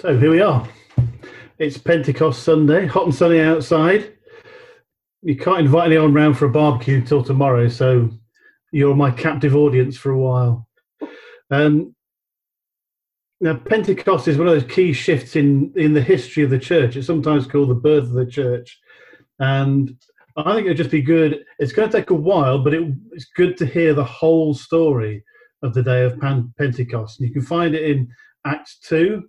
So here we are. It's Pentecost Sunday, hot and sunny outside. You can't invite anyone round for a barbecue until tomorrow, so you're my captive audience for a while. Um, now, Pentecost is one of those key shifts in, in the history of the church. It's sometimes called the birth of the church. And I think it'd just be good. It's going to take a while, but it, it's good to hear the whole story of the day of Pentecost. And you can find it in Acts 2,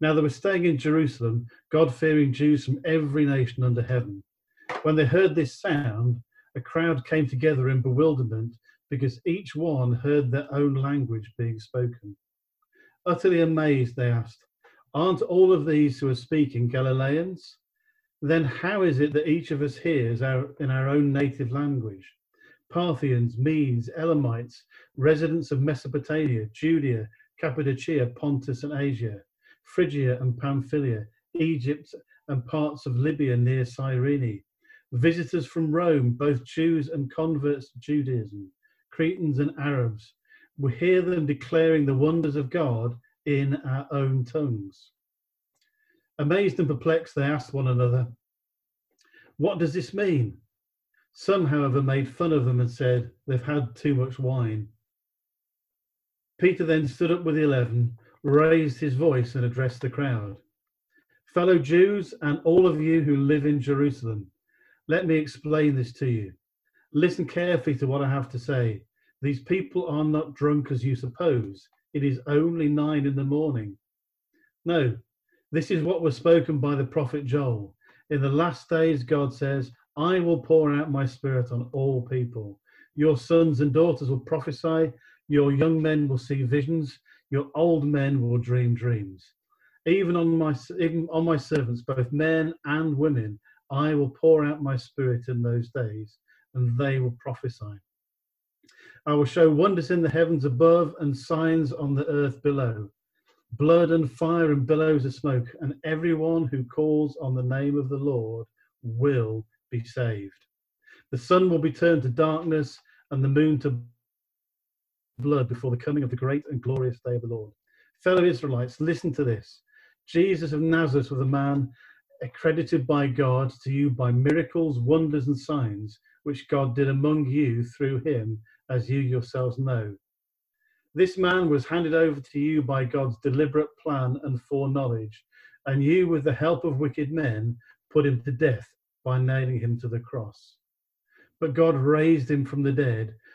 Now they were staying in Jerusalem, God fearing Jews from every nation under heaven. When they heard this sound, a crowd came together in bewilderment because each one heard their own language being spoken. Utterly amazed, they asked, Aren't all of these who are speaking Galileans? Then how is it that each of us hears our, in our own native language? Parthians, Medes, Elamites, residents of Mesopotamia, Judea, Cappadocia, Pontus and Asia, Phrygia and Pamphylia, Egypt and parts of Libya near Cyrene, visitors from Rome, both Jews and converts to Judaism, Cretans and Arabs. We hear them declaring the wonders of God in our own tongues. Amazed and perplexed, they asked one another, What does this mean? Some, however, made fun of them and said, They've had too much wine. Peter then stood up with the eleven, raised his voice, and addressed the crowd. Fellow Jews, and all of you who live in Jerusalem, let me explain this to you. Listen carefully to what I have to say. These people are not drunk as you suppose. It is only nine in the morning. No, this is what was spoken by the prophet Joel. In the last days, God says, I will pour out my spirit on all people. Your sons and daughters will prophesy, your young men will see visions, your old men will dream dreams. Even on my even on my servants, both men and women, I will pour out my spirit in those days, and they will prophesy. I will show wonders in the heavens above and signs on the earth below blood and fire and billows of smoke, and everyone who calls on the name of the Lord will be saved. The sun will be turned to darkness and the moon to blood before the coming of the great and glorious day of the Lord. Fellow Israelites, listen to this. Jesus of Nazareth was a man accredited by God to you by miracles, wonders, and signs, which God did among you through him, as you yourselves know. This man was handed over to you by God's deliberate plan and foreknowledge, and you, with the help of wicked men, put him to death by nailing him to the cross. But God raised him from the dead,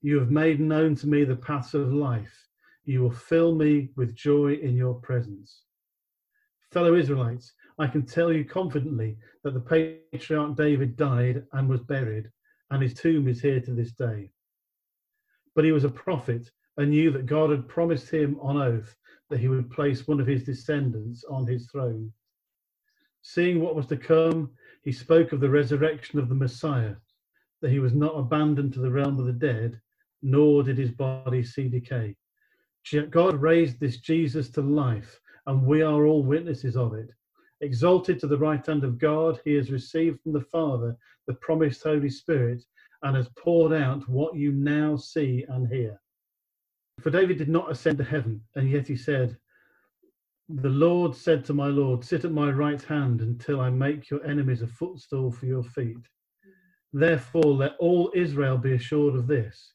You have made known to me the paths of life. You will fill me with joy in your presence. Fellow Israelites, I can tell you confidently that the patriarch David died and was buried, and his tomb is here to this day. But he was a prophet and knew that God had promised him on oath that he would place one of his descendants on his throne. Seeing what was to come, he spoke of the resurrection of the Messiah, that he was not abandoned to the realm of the dead, nor did his body see decay. God raised this Jesus to life, and we are all witnesses of it. Exalted to the right hand of God, he has received from the Father the promised Holy Spirit and has poured out what you now see and hear. For David did not ascend to heaven, and yet he said, The Lord said to my Lord, Sit at my right hand until I make your enemies a footstool for your feet. Therefore, let all Israel be assured of this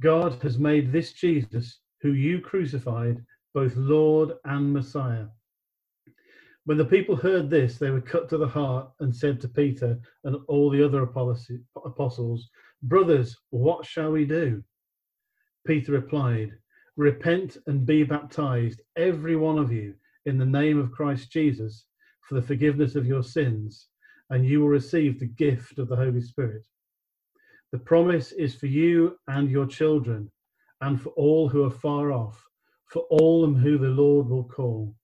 God has made this Jesus, who you crucified, both Lord and Messiah. When the people heard this, they were cut to the heart and said to Peter and all the other apostles, Brothers, what shall we do? Peter replied, Repent and be baptized, every one of you, in the name of Christ Jesus, for the forgiveness of your sins, and you will receive the gift of the Holy Spirit. The promise is for you and your children, and for all who are far off, for all them who the Lord will call.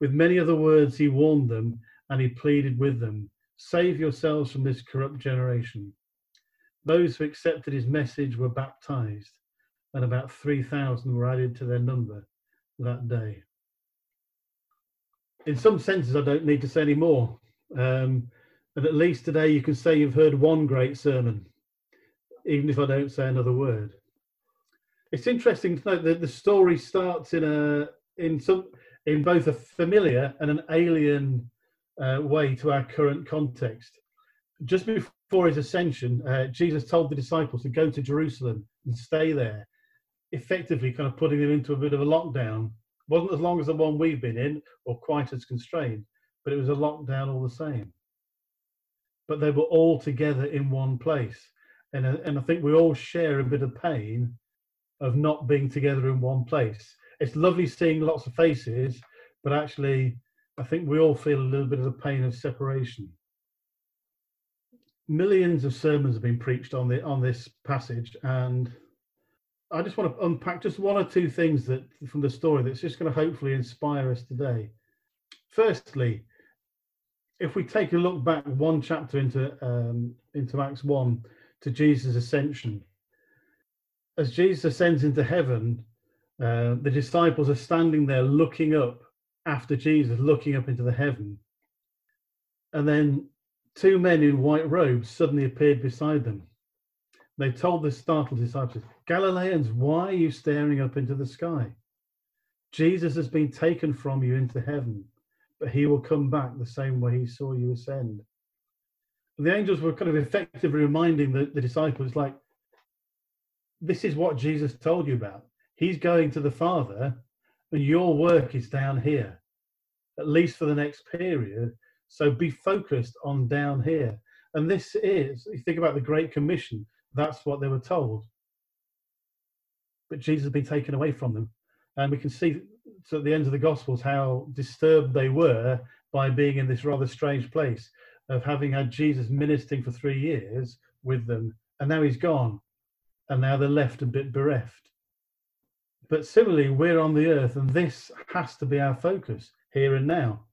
With many other words, he warned them and he pleaded with them Save yourselves from this corrupt generation. Those who accepted his message were baptized, and about 3,000 were added to their number that day. In some senses, I don't need to say any more. Um, and at least today, you can say you've heard one great sermon, even if I don't say another word. It's interesting to note that the story starts in a in some in both a familiar and an alien uh, way to our current context. Just before his ascension, uh, Jesus told the disciples to go to Jerusalem and stay there, effectively kind of putting them into a bit of a lockdown. wasn't as long as the one we've been in, or quite as constrained, but it was a lockdown all the same. But they were all together in one place, and and I think we all share a bit of pain of not being together in one place it's lovely seeing lots of faces, but actually, I think we all feel a little bit of the pain of separation. Millions of sermons have been preached on the on this passage, and I just want to unpack just one or two things that from the story that's just going to hopefully inspire us today. Firstly, if we take a look back one chapter into um, into Acts one to Jesus' ascension, as Jesus ascends into heaven, uh, the disciples are standing there looking up after Jesus, looking up into the heaven. And then two men in white robes suddenly appeared beside them. They told the startled disciples, Galileans, why are you staring up into the sky? Jesus has been taken from you into heaven, but he will come back the same way he saw you ascend. The angels were kind of effectively reminding the, the disciples, like, this is what Jesus told you about. He's going to the Father, and your work is down here, at least for the next period. So be focused on down here. And this is, you think about the Great Commission, that's what they were told. But Jesus has been taken away from them. And we can see at the end of the Gospels how disturbed they were by being in this rather strange place of having had Jesus ministering for three years with them, and now he's gone. And now they're left a bit bereft. But similarly, we're on the earth, and this has to be our focus here and now.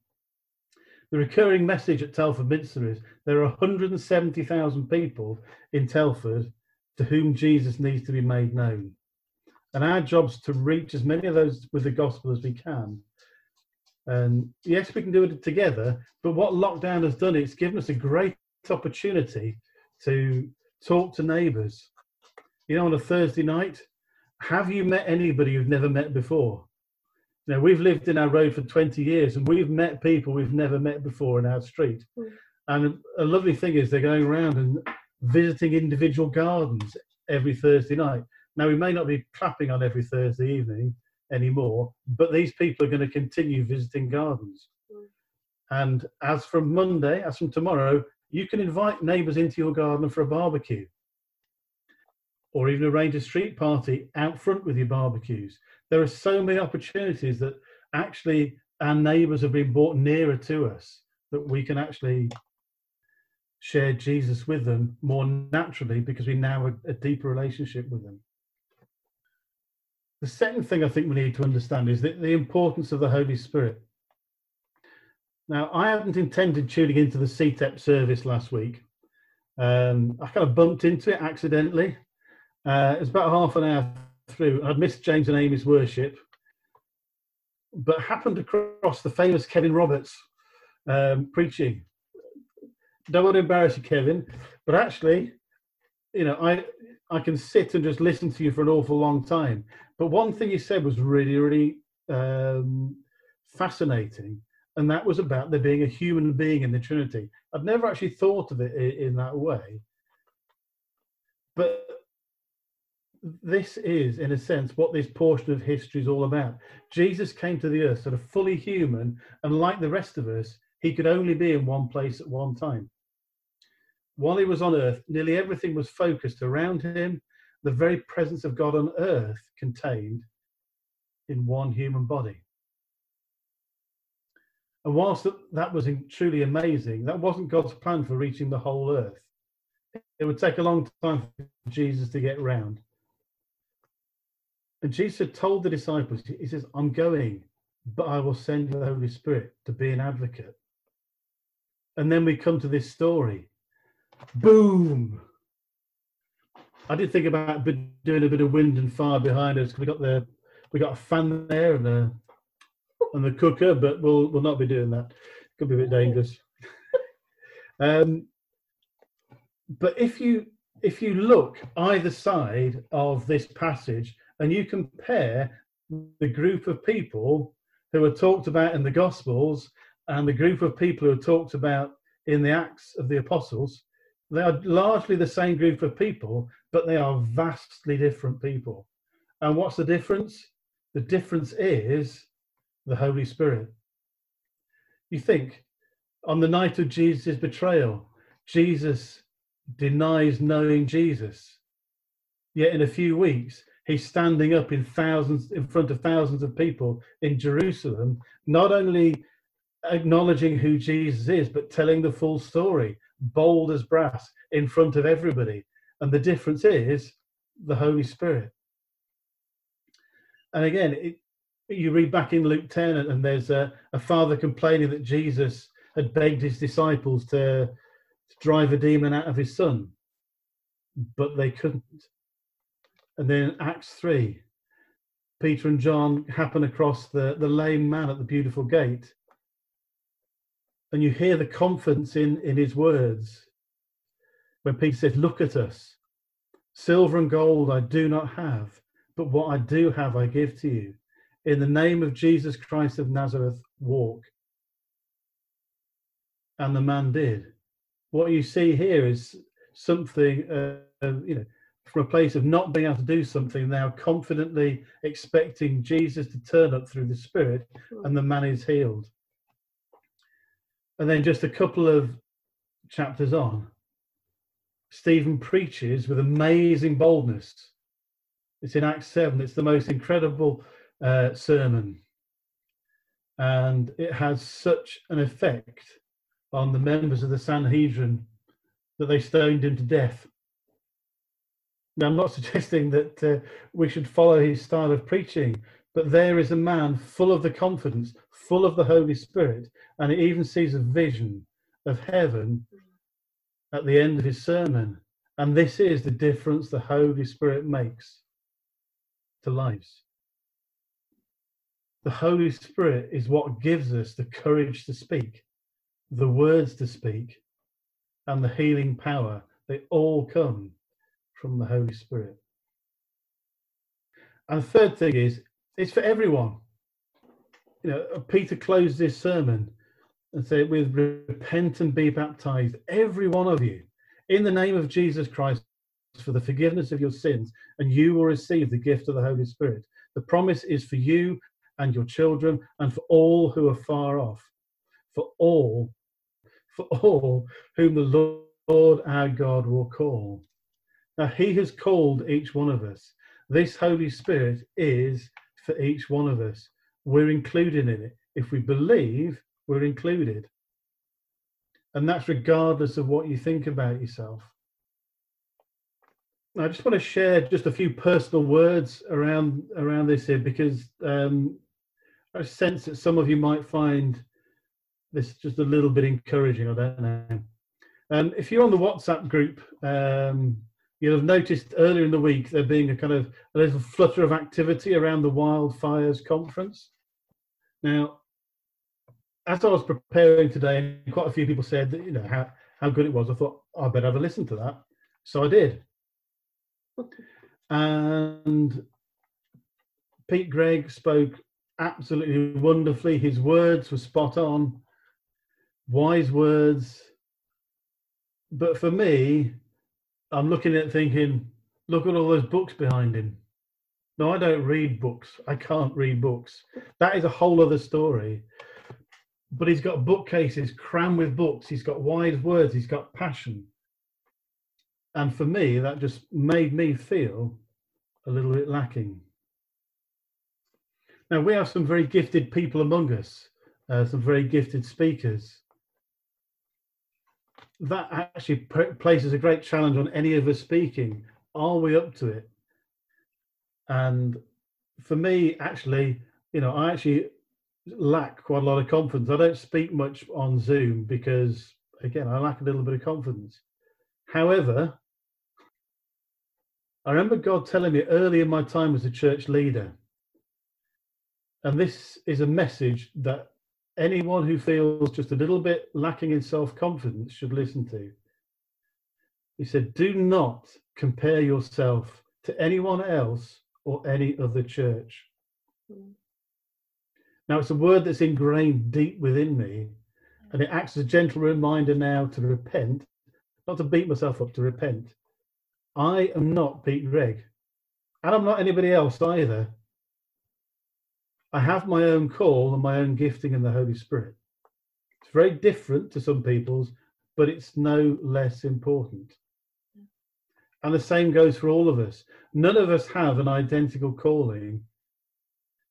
The recurring message at Telford Minster is there are 170,000 people in Telford to whom Jesus needs to be made known. And our job's to reach as many of those with the gospel as we can. And yes, we can do it together, but what lockdown has done, it's given us a great opportunity to talk to neighbours. You know, on a Thursday night, have you met anybody you've never met before? Now we've lived in our road for 20 years and we've met people we've never met before in our street. Mm. And a lovely thing is they're going around and visiting individual gardens every Thursday night. Now we may not be clapping on every Thursday evening anymore, but these people are going to continue visiting gardens. Mm. And as from Monday, as from tomorrow, you can invite neighbours into your garden for a barbecue or even arrange a street party out front with your barbecues. There are so many opportunities that actually our neighbours have been brought nearer to us that we can actually share Jesus with them more naturally because we now have a deeper relationship with them. The second thing I think we need to understand is that the importance of the Holy Spirit. Now, I hadn't intended tuning into the CTEP service last week. Um, I kind of bumped into it accidentally. Uh, it's about half an hour through. I'd missed James and Amy's worship, but happened across the famous Kevin Roberts um, preaching. Don't want to embarrass you, Kevin, but actually, you know, I I can sit and just listen to you for an awful long time. But one thing you said was really, really um, fascinating, and that was about there being a human being in the Trinity. I'd never actually thought of it in, in that way, but this is, in a sense, what this portion of history is all about. Jesus came to the earth sort of fully human, and like the rest of us, he could only be in one place at one time. While he was on earth, nearly everything was focused around him, the very presence of God on earth contained in one human body. And whilst that was truly amazing, that wasn't God's plan for reaching the whole earth. It would take a long time for Jesus to get round. And Jesus had told the disciples, He says, I'm going, but I will send the Holy Spirit to be an advocate. And then we come to this story. Boom! I did think about doing a bit of wind and fire behind us. Because we got the we got a fan there and a and the cooker, but we'll we'll not be doing that. Could be a bit dangerous. um, but if you if you look either side of this passage and you compare the group of people who are talked about in the Gospels and the group of people who are talked about in the Acts of the Apostles, they are largely the same group of people, but they are vastly different people. And what's the difference? The difference is the Holy Spirit. You think on the night of Jesus' betrayal, Jesus denies knowing Jesus. Yet in a few weeks, he's standing up in thousands in front of thousands of people in Jerusalem, not only acknowledging who Jesus is, but telling the full story, bold as brass, in front of everybody. And the difference is the Holy Spirit. And again, it, you read back in Luke 10, and there's a, a father complaining that Jesus had begged his disciples to, to drive a demon out of his son, but they couldn't. And then Acts 3, Peter and John happen across the, the lame man at the beautiful gate. And you hear the confidence in, in his words when Peter says, Look at us. Silver and gold I do not have, but what I do have I give to you. In the name of Jesus Christ of Nazareth, walk. And the man did. What you see here is something, uh, uh, you know, from a place of not being able to do something, now confidently expecting Jesus to turn up through the Spirit, and the man is healed. And then just a couple of chapters on, Stephen preaches with amazing boldness. It's in Acts 7. It's the most incredible uh, sermon. And it has such an effect on the members of the Sanhedrin that they stoned him to death. Now, I'm not suggesting that uh, we should follow his style of preaching, but there is a man full of the confidence, full of the Holy Spirit, and he even sees a vision of heaven at the end of his sermon. And this is the difference the Holy Spirit makes to lives. The Holy Spirit is what gives us the courage to speak, the words to speak, and the healing power. They all come from the Holy Spirit. And the third thing is, it's for everyone. You know, uh, Peter closed this sermon and said, with repent and be baptized, every one of you, in the name of Jesus Christ for the forgiveness of your sins, and you will receive the gift of the Holy Spirit. The promise is for you and your children, and for all who are far off, for all, for all whom the Lord our God will call. Now, He has called each one of us. This Holy Spirit is for each one of us. We're included in it. If we believe, we're included. And that's regardless of what you think about yourself. I just want to share just a few personal words around around this here because um, I sense that some of you might find this just a little bit encouraging. I don't know. Um, if you're on the WhatsApp group, um, you'll have noticed earlier in the week there being a kind of a little flutter of activity around the Wildfires conference. Now, as I was preparing today, quite a few people said that you know how how good it was. I thought I better have a listen to that, so I did. And Pete Greig spoke absolutely wonderfully. His words were spot on, wise words. But for me, I'm looking at thinking, Look at all those books behind him. No, I don't read books. I can't read books. That is a whole other story. But he's got bookcases crammed with books. He's got wise words. He's got passion. And for me, that just made me feel a little bit lacking. Now, we have some very gifted people among us, uh, some very gifted speakers. That actually places a great challenge on any of us speaking. Are we up to it? And for me, actually, you know, I actually lack quite a lot of confidence. I don't speak much on Zoom because, again, I lack a little bit of confidence. However, I remember God telling me early in my time as a church leader, and this is a message that anyone who feels just a little bit lacking in self confidence should listen to. He said, Do not compare yourself to anyone else or any other church. Now, it's a word that's ingrained deep within me, and it acts as a gentle reminder now to repent, not to beat myself up, to repent. I am not Pete Greig, and I'm not anybody else either. I have my own call and my own gifting in the Holy Spirit. It's very different to some people's, but it's no less important. And the same goes for all of us. None of us have an identical calling.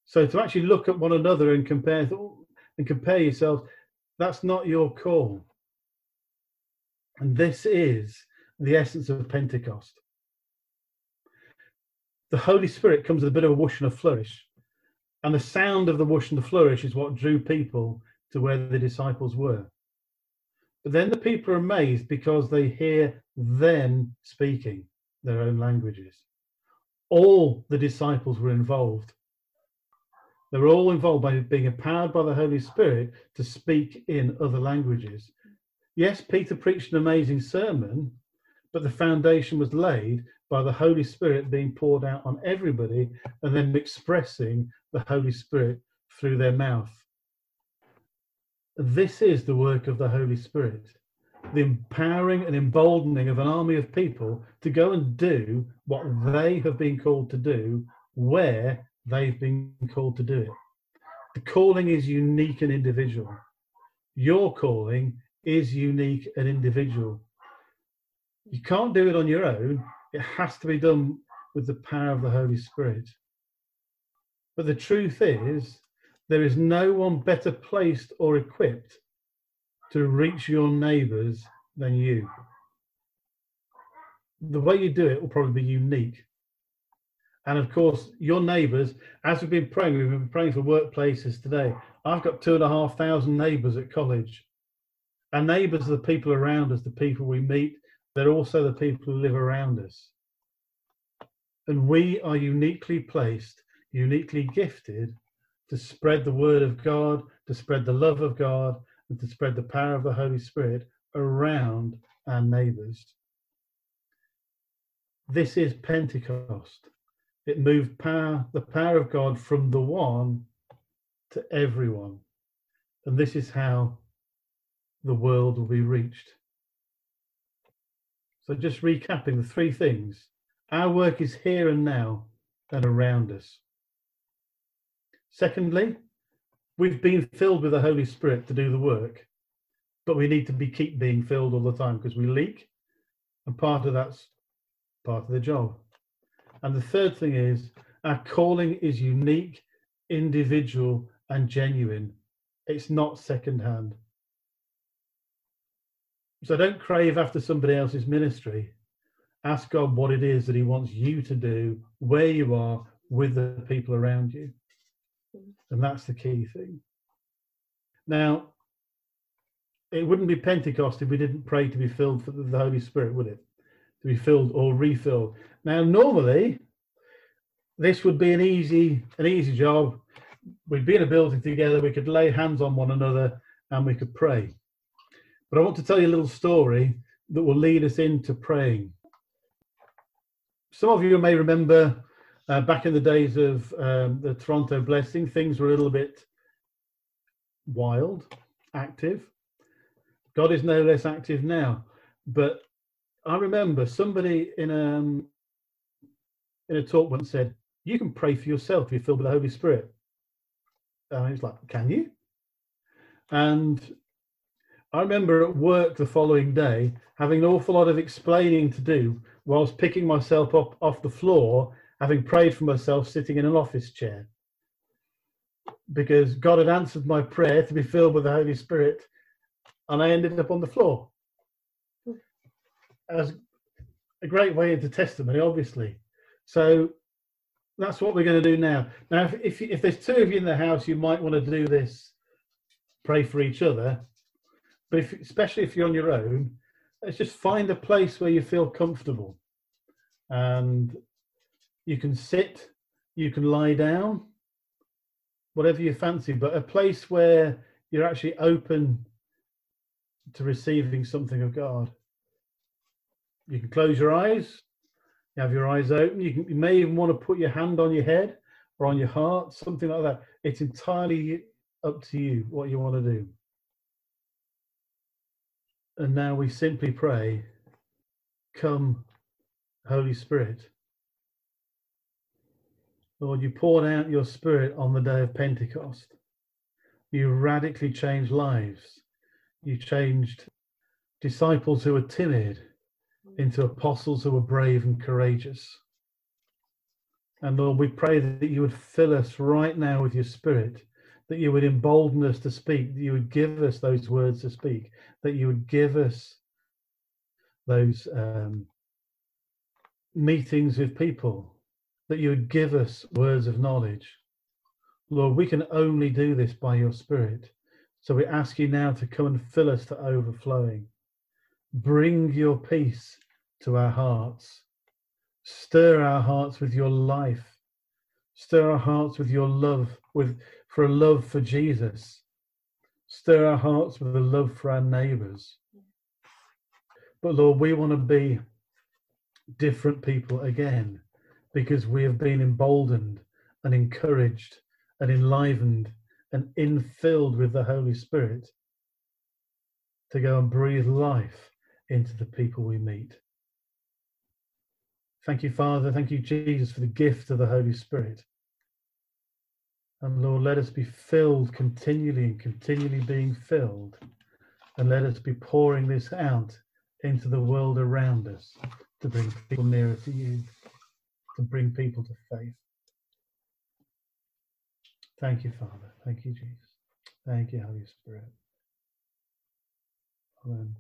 So to actually look at one another and compare and compare yourselves, that's not your call. And this is the essence of Pentecost. The Holy Spirit comes with a bit of a whoosh and a flourish. And the sound of the whoosh and the flourish is what drew people to where the disciples were. But then the people are amazed because they hear them speaking their own languages. All the disciples were involved. They were all involved by being empowered by the Holy Spirit to speak in other languages. Yes, Peter preached an amazing sermon, but the foundation was laid by the Holy Spirit being poured out on everybody and then expressing the Holy Spirit through their mouth. This is the work of the Holy Spirit the empowering and emboldening of an army of people to go and do what they have been called to do where they've been called to do it. The calling is unique and individual. Your calling is unique and individual. You can't do it on your own, it has to be done with the power of the Holy Spirit. But the truth is, there is no one better placed or equipped to reach your neighbors than you. The way you do it will probably be unique. And of course, your neighbours, as we've been praying, we've been praying for workplaces today. I've got two and a half thousand neighbours at college. Our neighbours are the people around us, the people we meet. They're also the people who live around us. And we are uniquely placed, uniquely gifted to spread the word of God, to spread the love of God, and to spread the power of the Holy Spirit around our neighbours. This is Pentecost. It moved power, the power of God from the one to everyone. And this is how the world will be reached. So, just recapping the three things our work is here and now and around us. Secondly, we've been filled with the Holy Spirit to do the work, but we need to be keep being filled all the time because we leak, and part of that's part of the job. And the third thing is our calling is unique, individual, and genuine. It's not secondhand. So don't crave after somebody else's ministry. Ask God what it is that He wants you to do, where you are, with the people around you. And that's the key thing. Now, it wouldn't be Pentecost if we didn't pray to be filled for the Holy Spirit, would it? To be filled or refilled. Now, normally, this would be an easy, an easy job. We'd be in a building together. We could lay hands on one another and we could pray. But I want to tell you a little story that will lead us into praying. Some of you may remember uh, back in the days of um, the Toronto Blessing, things were a little bit wild, active. God is no less active now. But I remember somebody in um, in a talk once said, "You can pray for yourself if you're filled with the Holy Spirit." And I was like, "Can you?" And I remember at work the following day having an awful lot of explaining to do whilst picking myself up off the floor, having prayed for myself sitting in an office chair. Because God had answered my prayer to be filled with the Holy Spirit, and I ended up on the floor. As a great way into testimony, obviously. So that's what we're going to do now. Now, if, if, if there's two of you in the house, you might want to do this, pray for each other but if, especially if you're on your own, let's just find a place where you feel comfortable. And you can sit, you can lie down, whatever you fancy, but a place where you're actually open to receiving something of God. You can close your eyes, you have your eyes open. You, can, you may even want to put your hand on your head or on your heart, something like that. It's entirely up to you what you want to do. And now we simply pray, Come, Holy Spirit. Lord, you poured out your Spirit on the day of Pentecost. You radically changed lives. You changed disciples who were timid into apostles who were brave and courageous. And Lord, we pray that you would fill us right now with your Spirit that you would embolden us to speak, that you would give us those words to speak, that you would give us those um, meetings with people, that you would give us words of knowledge. Lord, we can only do this by your Spirit. So we ask you now to come and fill us to overflowing. Bring your peace to our hearts. Stir our hearts with your life. Stir our hearts with your love, with for a love for Jesus. Stir our hearts with a love for our neighbours. But Lord, we want to be different people again because we have been emboldened and encouraged and enlivened and infilled with the Holy Spirit to go and breathe life into the people we meet. Thank you, Father. Thank you, Jesus, for the gift of the Holy Spirit. And Lord, let us be filled continually and continually being filled. And let us be pouring this out into the world around us to bring people nearer to you, to bring people to faith. Thank you, Father. Thank you, Jesus. Thank you, Holy Spirit. Amen.